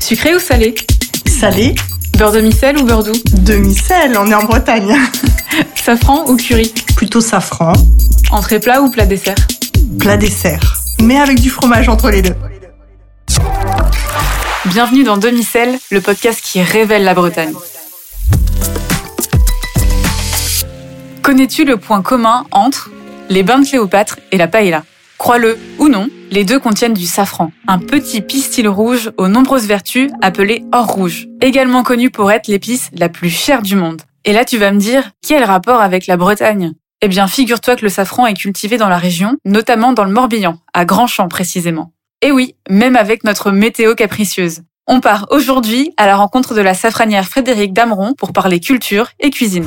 Sucré ou salé Salé. Beurre demi-sel ou beurre doux Demi-sel, on est en Bretagne. Safran ou curry Plutôt safran. Entrée plat ou plat dessert Plat dessert. Mais avec du fromage entre les deux. Bienvenue dans Demi-sel, le podcast qui révèle la Bretagne. Connais-tu le point commun entre les bains de Cléopâtre et la paella? Crois-le ou non, les deux contiennent du safran, un petit pistil rouge aux nombreuses vertus appelé or rouge, également connu pour être l'épice la plus chère du monde. Et là tu vas me dire, quel rapport avec la Bretagne? Eh bien figure-toi que le safran est cultivé dans la région, notamment dans le Morbihan, à Grandchamp précisément. Et oui, même avec notre météo capricieuse. On part aujourd'hui à la rencontre de la safranière Frédéric Dameron pour parler culture et cuisine.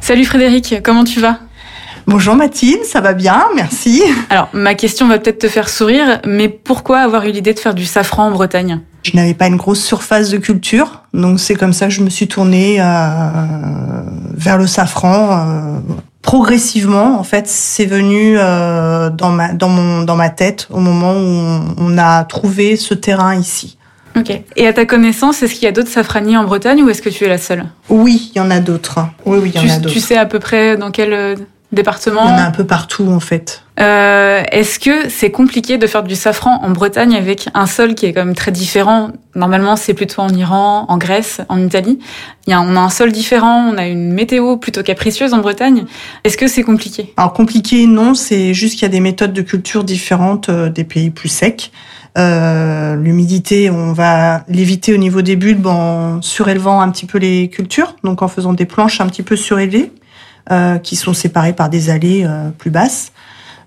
Salut Frédéric, comment tu vas? Bonjour Mathilde, ça va bien, merci. Alors, ma question va peut-être te faire sourire, mais pourquoi avoir eu l'idée de faire du safran en Bretagne? Je n'avais pas une grosse surface de culture, donc c'est comme ça que je me suis tournée euh, vers le safran. Euh, progressivement, en fait, c'est venu euh, dans ma dans mon dans ma tête au moment où on, on a trouvé ce terrain ici. Ok. Et à ta connaissance, est-ce qu'il y a d'autres safraniers en Bretagne ou est-ce que tu es la seule? Oui, il y en a d'autres. Oui, oui, il y tu, en a d'autres. tu sais à peu près dans quel département Il y en a un peu partout en fait. Euh, Est-ce que c'est compliqué de faire du safran en Bretagne avec un sol qui est quand même très différent? Normalement, c'est plutôt en Iran, en Grèce, en Italie. Il y a, on a un sol différent, on a une météo plutôt capricieuse en Bretagne. Est-ce que c'est compliqué? Alors compliqué, non, c'est juste qu'il y a des méthodes de culture différentes euh, des pays plus secs. Euh, L'humidité, on va l'éviter au niveau des bulbes en surélevant un petit peu les cultures, donc en faisant des planches un petit peu surélevées, qui sont séparées par des allées euh, plus basses.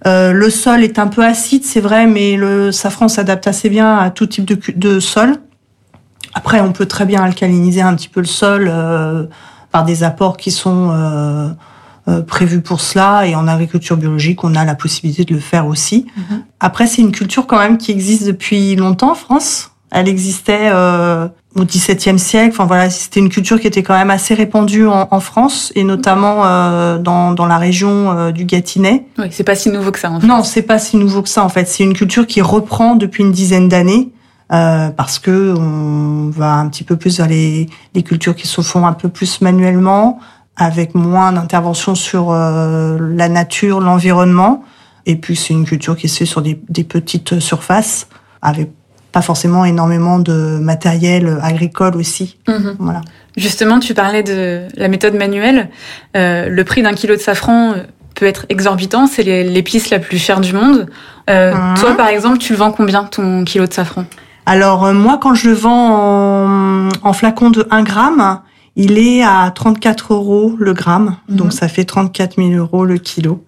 Euh, le sol est un peu acide, c'est vrai, mais le safran s'adapte assez bien à tout type de, de sol. Après, on peut très bien alcaliniser un petit peu le sol euh, par des apports qui sont euh, euh, prévus pour cela. Et en agriculture biologique, on a la possibilité de le faire aussi. Mhm. Après, c'est une culture quand même qui existe depuis longtemps en France. Elle existait euh, au XVIIe siècle. Enfin voilà, c'était une culture qui était quand même assez répandue en, en France et notamment euh, dans, dans la région euh, du Gâtinais. Oui, c'est pas si nouveau que ça. En fait. Non, c'est pas si nouveau que ça en fait. C'est une culture qui reprend depuis une dizaine d'années euh, parce que on va un petit peu plus vers les, les cultures qui se font un peu plus manuellement, avec moins d'intervention sur euh, la nature, l'environnement. Et puis c'est une culture qui se fait sur des, des petites surfaces, avec pas forcément énormément de matériel agricole aussi. Mhm. Voilà. Justement, tu parlais de la méthode manuelle. Euh, le prix d'un kilo de safran euh, peut être exorbitant. C'est l'épice la plus chère du monde. Euh, Mhm. Toi, par exemple, tu le vends combien ton kilo de safran? Alors euh, moi, quand je le vends en, en flacon de 1 gramme, il est à 34 euros le gramme. Mhm. Donc ça fait 34 000 euros le kilo.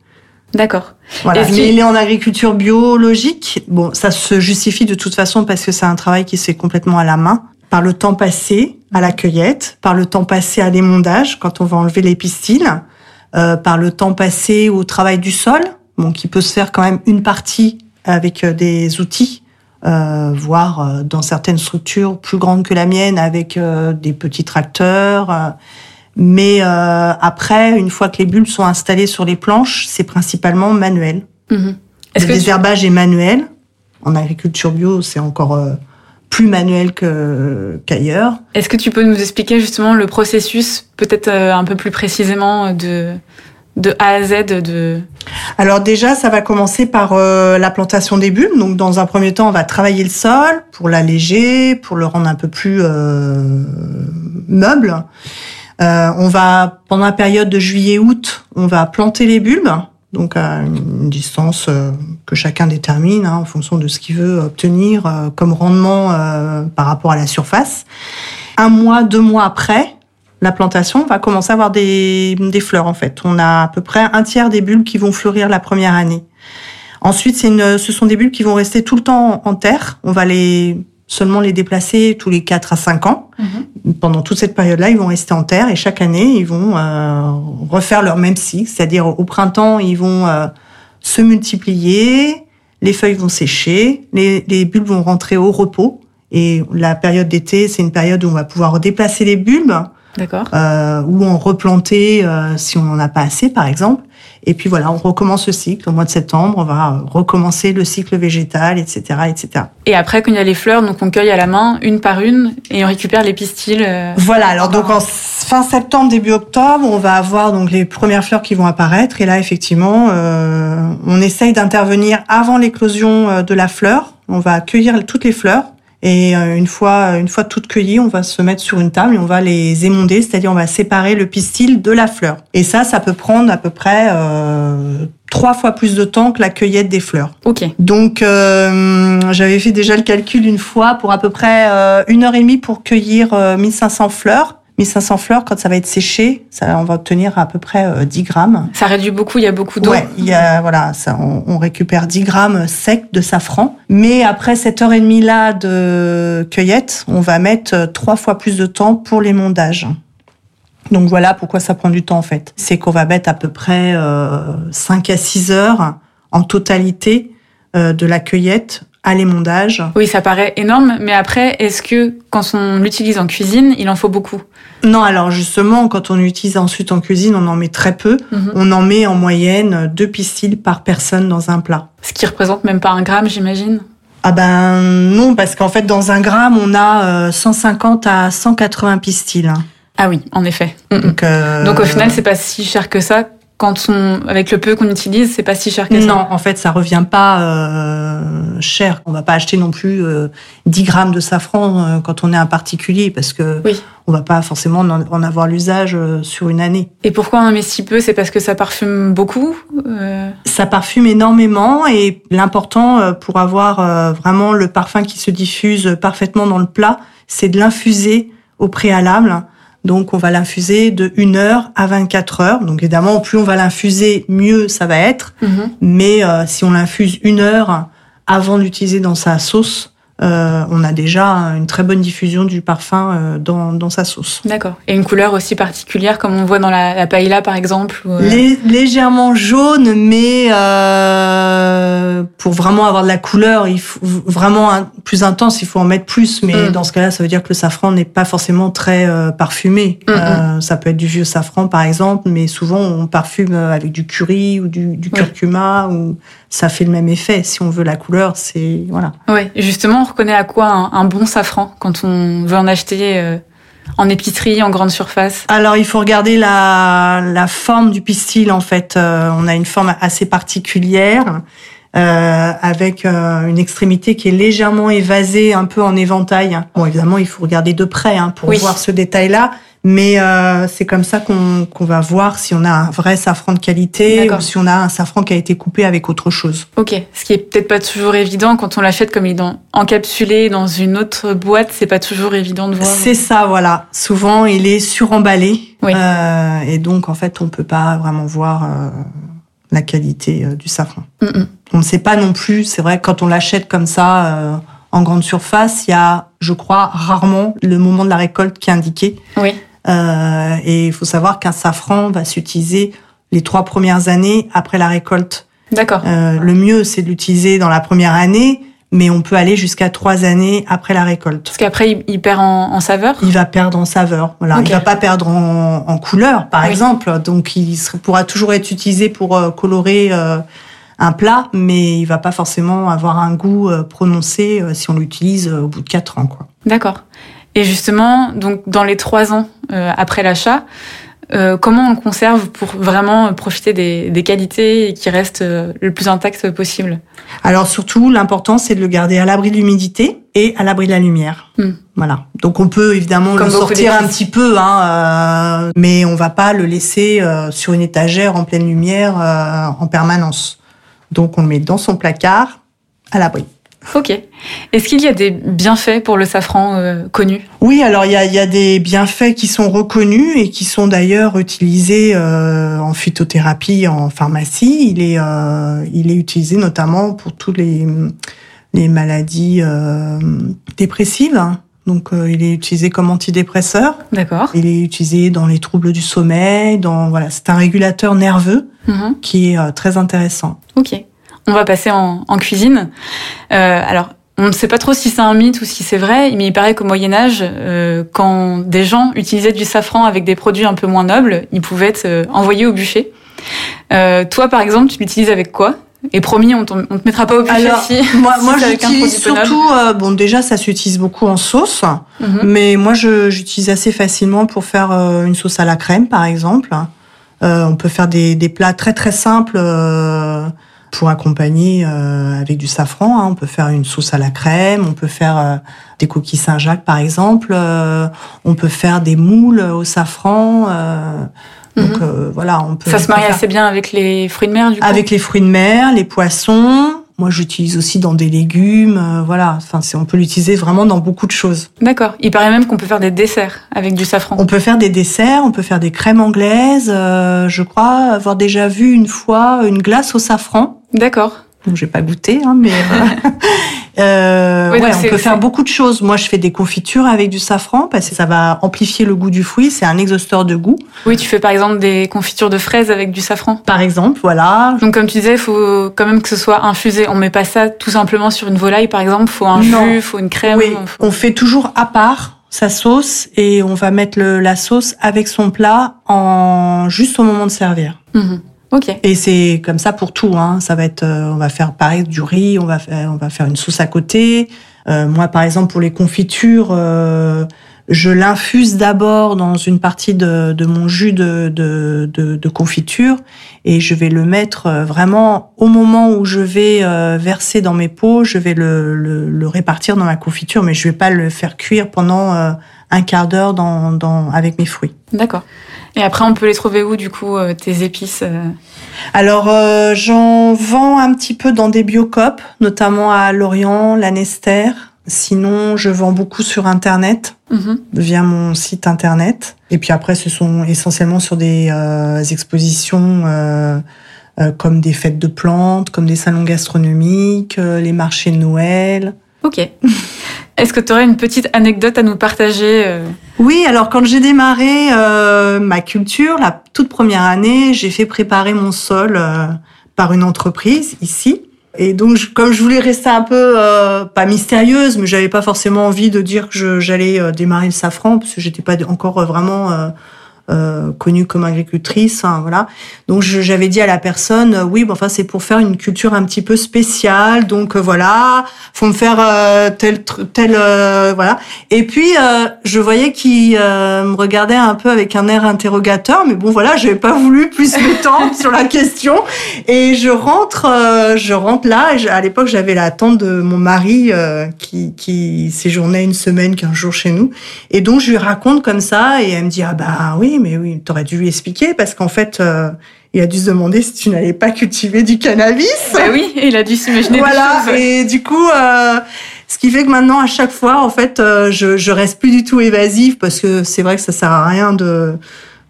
D'accord. Voilà. Est-ce Mais il est en agriculture biologique. Bon, ça se justifie de toute façon parce que c'est un travail qui se fait complètement à la main. Par le temps passé à la cueillette, par le temps passé à l'émondage quand on va enlever les pistils, euh, par le temps passé au travail du sol, bon, qui peut se faire quand même une partie avec euh, des outils, euh, voire euh, dans certaines structures plus grandes que la mienne avec euh, des petits tracteurs. Mais euh, après, une fois que les bulbes sont installés sur les planches, c'est principalement manuel. Est-ce Le tu- désherbage est manuel. En agriculture bio, c'est encore euh, plus manuel qu'ailleurs. Est-ce que tu peux nous expliquer justement le processus, peut-être euh, un peu plus précisément de de A à Z de Alors déjà, ça va commencer par euh, la plantation des bulbes. Donc dans un premier temps, on va travailler le sol pour l'alléger, pour le rendre un peu plus euh, meuble. Euh, on va pendant la période de juillet-août, on va planter les bulbes. Donc à une distance euh, que chacun détermine hein, en fonction de ce qu'il veut obtenir euh, comme rendement euh, par rapport à la surface. Un mois, deux mois après, la plantation, on va commencer à avoir des, des fleurs en fait. On a à peu près un tiers des bulbes qui vont fleurir la première année. Ensuite, une, ce sont des bulbes qui vont rester tout le temps en terre. On va les seulement les déplacer tous les 4 à 5 ans. Pendant toute cette période-là, ils vont rester en terre et chaque année, ils vont euh, refaire leur même cycle. C'est-à-dire au printemps, ils vont euh, se multiplier, les feuilles vont sécher, les, les bulbes vont rentrer au repos. Et la période d'été, c'est une période où on va pouvoir déplacer les bulbes. Euh, ou en replanter euh, si on n'en a pas assez, par exemple. Et puis voilà, on recommence le cycle. Au mois de septembre, on va euh, recommencer le cycle végétal, etc., etc. Et après, quand il y a les fleurs, donc on cueille à la main, une par une, et on récupère les pistils. euh, Voilà, alors donc en fin septembre, début octobre, on va avoir donc les premières fleurs qui vont apparaître. Et là, effectivement, euh, on essaye d'intervenir avant l'éclosion euh, de la fleur. On va cueillir toutes les fleurs. Et euh, une fois, une fois toutes cueillies, on va se mettre sur une table et on va les émonder, c'est-à-dire on va séparer le pistil de la fleur. Et ça, ça peut prendre à peu près euh, trois fois plus de temps que la cueillette des fleurs. Ok. Donc, euh, j'avais fait déjà le calcul une fois pour à peu près euh, une heure et demie pour cueillir euh, 1500 fleurs. 1500 fleurs, quand ça va être séché, ça, on va obtenir à peu près euh, 10 grammes. Ça réduit beaucoup, il y a beaucoup d'eau. Ouais, il y a, voilà, ça, on, on récupère 10 grammes secs de safran. Mais après cette heure et demie là de cueillette, on va mettre euh, trois fois plus de temps pour les mondages. Donc voilà pourquoi ça prend du temps en fait. C'est qu'on va mettre à peu près euh, 5 à 6 heures en totalité euh, de la cueillette à l'émondage. Oui, ça paraît énorme, mais après, est-ce que quand on l'utilise en cuisine, il en faut beaucoup? Non, alors justement, quand on l'utilise ensuite en cuisine, on en met très peu. Mhm. On en met en moyenne deux pistils par personne dans un plat. Ce qui représente même pas un gramme, j'imagine. Ah ben non, parce qu'en fait, dans un gramme, on a euh, 150 à 180 pistils. Ah oui, en effet. Mm, mm. Donc, euh, Donc au final, c'est pas si cher que ça. Quand on, avec le peu qu'on utilise, c'est pas si cher que ça. Non, en fait, ça revient pas euh, cher. On va pas acheter non plus euh, 10 grammes de safran euh, quand on est un particulier, parce que Oui. on va pas forcément en avoir l'usage euh, sur une année. Et pourquoi on en met si peu? C'est parce que ça parfume beaucoup euh, Ça parfume énormément et l'important euh, pour avoir euh, vraiment le parfum qui se diffuse parfaitement dans le plat, c'est de l'infuser au préalable. Donc on va l'infuser de 1 heure à 24 heures. Donc évidemment, plus on va l'infuser, mieux ça va être. mhm. Mais euh, si on l'infuse une heure avant de l'utiliser dans sa sauce, euh, on a déjà une très bonne diffusion du parfum euh, dans, dans sa sauce. D'accord. Et une couleur aussi particulière, comme on voit dans la, la paella, par exemple. ou, euh, Lé- légèrement jaune, mais euh, pour vraiment avoir de la couleur, il faut vraiment un- plus intense, il faut en mettre plus. Mais Mm. dans ce cas-là, ça veut dire que le safran n'est pas forcément très euh, parfumé. Mm, Euh, ça peut être du vieux safran, par exemple, mais souvent on parfume avec du curry ou du, du Oui. curcuma, ou ça fait le même effet. Si on veut la couleur, c'est voilà. Ouais. Et justement, reconnaît à quoi un, un bon safran quand on veut en acheter euh, en épicerie, en grande surface. Alors, il faut regarder la, la forme du pistil, en fait. Euh, on a une forme assez particulière, euh, avec une extrémité qui est légèrement évasée, un peu en éventail. Bon, évidemment, il faut regarder de près hein, pour Oui. voir ce détail-là. Mais euh, c'est comme ça qu'on va voir si on a un vrai safran de qualité ou si on a un safran qui a été coupé avec autre chose. Ok. Ce qui est peut-être pas toujours évident quand on l'achète comme il est dans, encapsulé dans une autre boîte, c'est pas toujours évident de voir. C'est ça, voilà. Souvent, il est suremballé. Oui. Euh, et donc, en fait, on peut pas vraiment voir euh, la qualité euh, du safran. Mm, mm. On ne sait pas non plus, c'est vrai, quand on l'achète comme ça euh, en grande surface, il y a, je crois, rarement le moment de la récolte qui est indiqué. Oui. Euh, et il faut savoir qu'un safran va s'utiliser les trois premières années après la récolte. D'accord. Euh, le mieux, c'est de l'utiliser dans la première année, mais on peut aller jusqu'à trois années après la récolte. Parce qu'après, il, perd en, en saveur? Il va perdre en saveur. Voilà, Ok. il va pas perdre en, en couleur, par Oui. exemple. Donc, il pourra toujours être utilisé pour euh, colorer euh, un plat, mais il va pas forcément avoir un goût euh, prononcé si on l'utilise au bout de quatre ans, quoi. D'accord. Et justement, donc dans les trois ans euh, après l'achat, euh, comment on le conserve pour vraiment profiter des, des qualités et qui restent euh, le plus intact possible? Alors surtout, l'important, c'est de le garder à l'abri de l'humidité et à l'abri de la lumière. Hmm. Voilà. Donc on peut évidemment Comme le sortir un petit peu, hein, euh, mais on va pas le laisser euh, sur une étagère en pleine lumière euh, en permanence. Donc on le met dans son placard à l'abri. Ok. Est-ce qu'il y a des bienfaits pour le safran euh, connus Oui, alors il y a, y a des bienfaits qui sont reconnus et qui sont d'ailleurs utilisés euh, en phytothérapie, en pharmacie. Il est, euh, il est utilisé notamment pour tous les, les maladies euh, dépressives. Donc euh, il est utilisé comme antidépresseur. D'accord. Il est utilisé dans les troubles du sommeil. Dans voilà, c'est un régulateur nerveux Mhm. qui est euh, très intéressant. Ok. On va passer en, en cuisine. Euh, alors, On ne sait pas trop si c'est un mythe ou si c'est vrai, mais il paraît qu'au Moyen Âge, euh, quand des gens utilisaient du safran avec des produits un peu moins nobles, ils pouvaient être euh, envoyés au bûcher. Euh, toi, par exemple, tu l'utilises avec quoi? Et promis, on, ne te mettra pas au bûcher Alors, si. moi, si moi j'utilise surtout, bon, déjà, ça s'utilise beaucoup en sauce, Mhm. mais moi, je- j'utilise assez facilement pour faire une sauce à la crème, par exemple. On peut faire des, des plats très très simples pour accompagner euh, avec du safran. hein. On peut faire une sauce à la crème, on peut faire euh, des coquilles Saint-Jacques, par exemple. Euh, on peut faire des moules au safran. euh, donc Mhm. euh, voilà, on peut. Ça se marie faire- assez bien avec les fruits de mer, du coup. avec les fruits de mer, les poissons. Moi, j'utilise aussi dans des légumes. euh, voilà, enfin, on peut l'utiliser vraiment dans beaucoup de choses. D'accord. Il paraît même qu'on peut faire des desserts avec du safran. On peut faire des desserts, on peut faire des crèmes anglaises. euh, je crois avoir déjà vu une fois une glace au safran. D'accord. Donc, j'ai pas goûté, hein, mais euh, euh, Oui, ouais, on peut faire beaucoup de choses. Moi, je fais des confitures avec du safran parce que ça va amplifier le goût du fruit. C'est un exhausteur de goût, Oui, tu fais par exemple des confitures de fraises avec du safran. par exemple. Voilà, Donc comme tu disais, il faut quand même que ce soit infusé. On met pas ça tout simplement sur une volaille, par exemple. faut un Non. jus, faut une crème. Oui, faut- on fait toujours à part sa sauce et on va mettre le- la sauce avec son plat en juste au moment de servir. Mhm. Ok. Et c'est comme ça pour tout. Hein. Ça va être, euh, on va faire pareil du riz, on va faire, on va faire une sauce à côté. Euh, moi, par exemple, pour les confitures, euh, je l'infuse d'abord dans une partie de, de mon jus de, de, de, de confiture et je vais le mettre euh, vraiment au moment où je vais euh, verser dans mes pots, je vais le, le, le répartir dans ma confiture, mais je vais pas le faire cuire pendant euh, un quart d'heure dans, dans, avec mes fruits. D'accord. Et après, on peut les trouver où, du coup, euh, tes épices euh Alors, euh, j'en vends un petit peu dans des biocopes, notamment à Lorient, Lanester. Sinon, je vends beaucoup sur Internet, Mhm. via mon site Internet. Et puis après, ce sont essentiellement sur des euh, expositions euh, comme des fêtes de plantes, comme des salons gastronomiques, les marchés de Noël. Ok. Est-ce que tu aurais une petite anecdote à nous partager euh Oui, alors quand j'ai démarré euh, ma culture, la toute première année, j'ai fait préparer mon sol euh, par une entreprise ici. Et donc, comme je voulais rester un peu pas mystérieuse, mais j'avais pas forcément envie de dire que j'allais démarrer le safran parce que j'étais pas encore vraiment euh, connue comme agricultrice, hein, voilà. Donc j'avais dit à la personne, euh, oui, bon, enfin c'est pour faire une culture un petit peu spéciale, donc euh, voilà, faut me faire euh, tel tel euh, voilà. Et puis je voyais qu'il me regardait un peu avec un air interrogateur, mais bon voilà, j'avais pas voulu plus m'étendre sur la question. Et je rentre, je rentre là. à l'époque, j'avais la tante de mon mari qui, qui séjournait une semaine, quinze jours chez nous. Et donc je lui raconte comme ça, et elle me dit ah bah oui, mais oui, t'aurais dû lui expliquer parce qu'en fait, euh, il a dû se demander si tu n'allais pas cultiver du cannabis. Bah oui, il a dû s'imaginer voilà. des choses. Et du coup. Euh, ce qui fait que maintenant, à chaque fois, en fait, euh, je, je reste plus du tout évasive parce que c'est vrai que ça sert à rien de,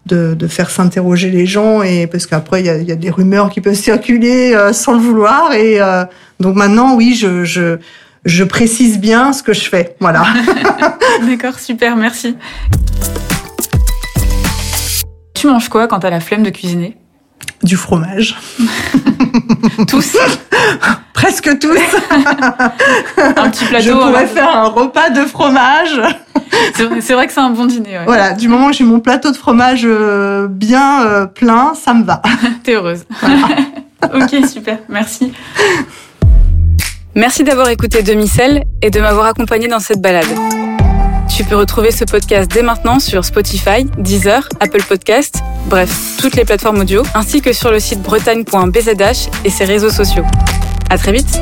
de, de faire s'interroger les gens et parce qu'après il y a, y a des rumeurs qui peuvent circuler sans le vouloir et donc maintenant, oui, je, je je précise bien ce que je fais. Voilà. D'accord, super, merci. Tu manges quoi quand t'as la flemme de cuisiner? Du fromage. Tous Presque tous. Un petit plateau. je pourrais euh, faire un repas de fromage. C'est vrai, que c'est un bon dîner. Ouais. Voilà, du moment que j'ai mon plateau de fromage euh, bien euh, plein, ça me va. T'es heureuse. ok, super, merci. Merci d'avoir écouté Demi-Sel et de m'avoir accompagné dans cette balade. Tu peux retrouver ce podcast dès maintenant sur Spotify, Deezer, Apple Podcast, bref, toutes les plateformes audio, ainsi que sur le site bretagne.bzh et ses réseaux sociaux. À très vite!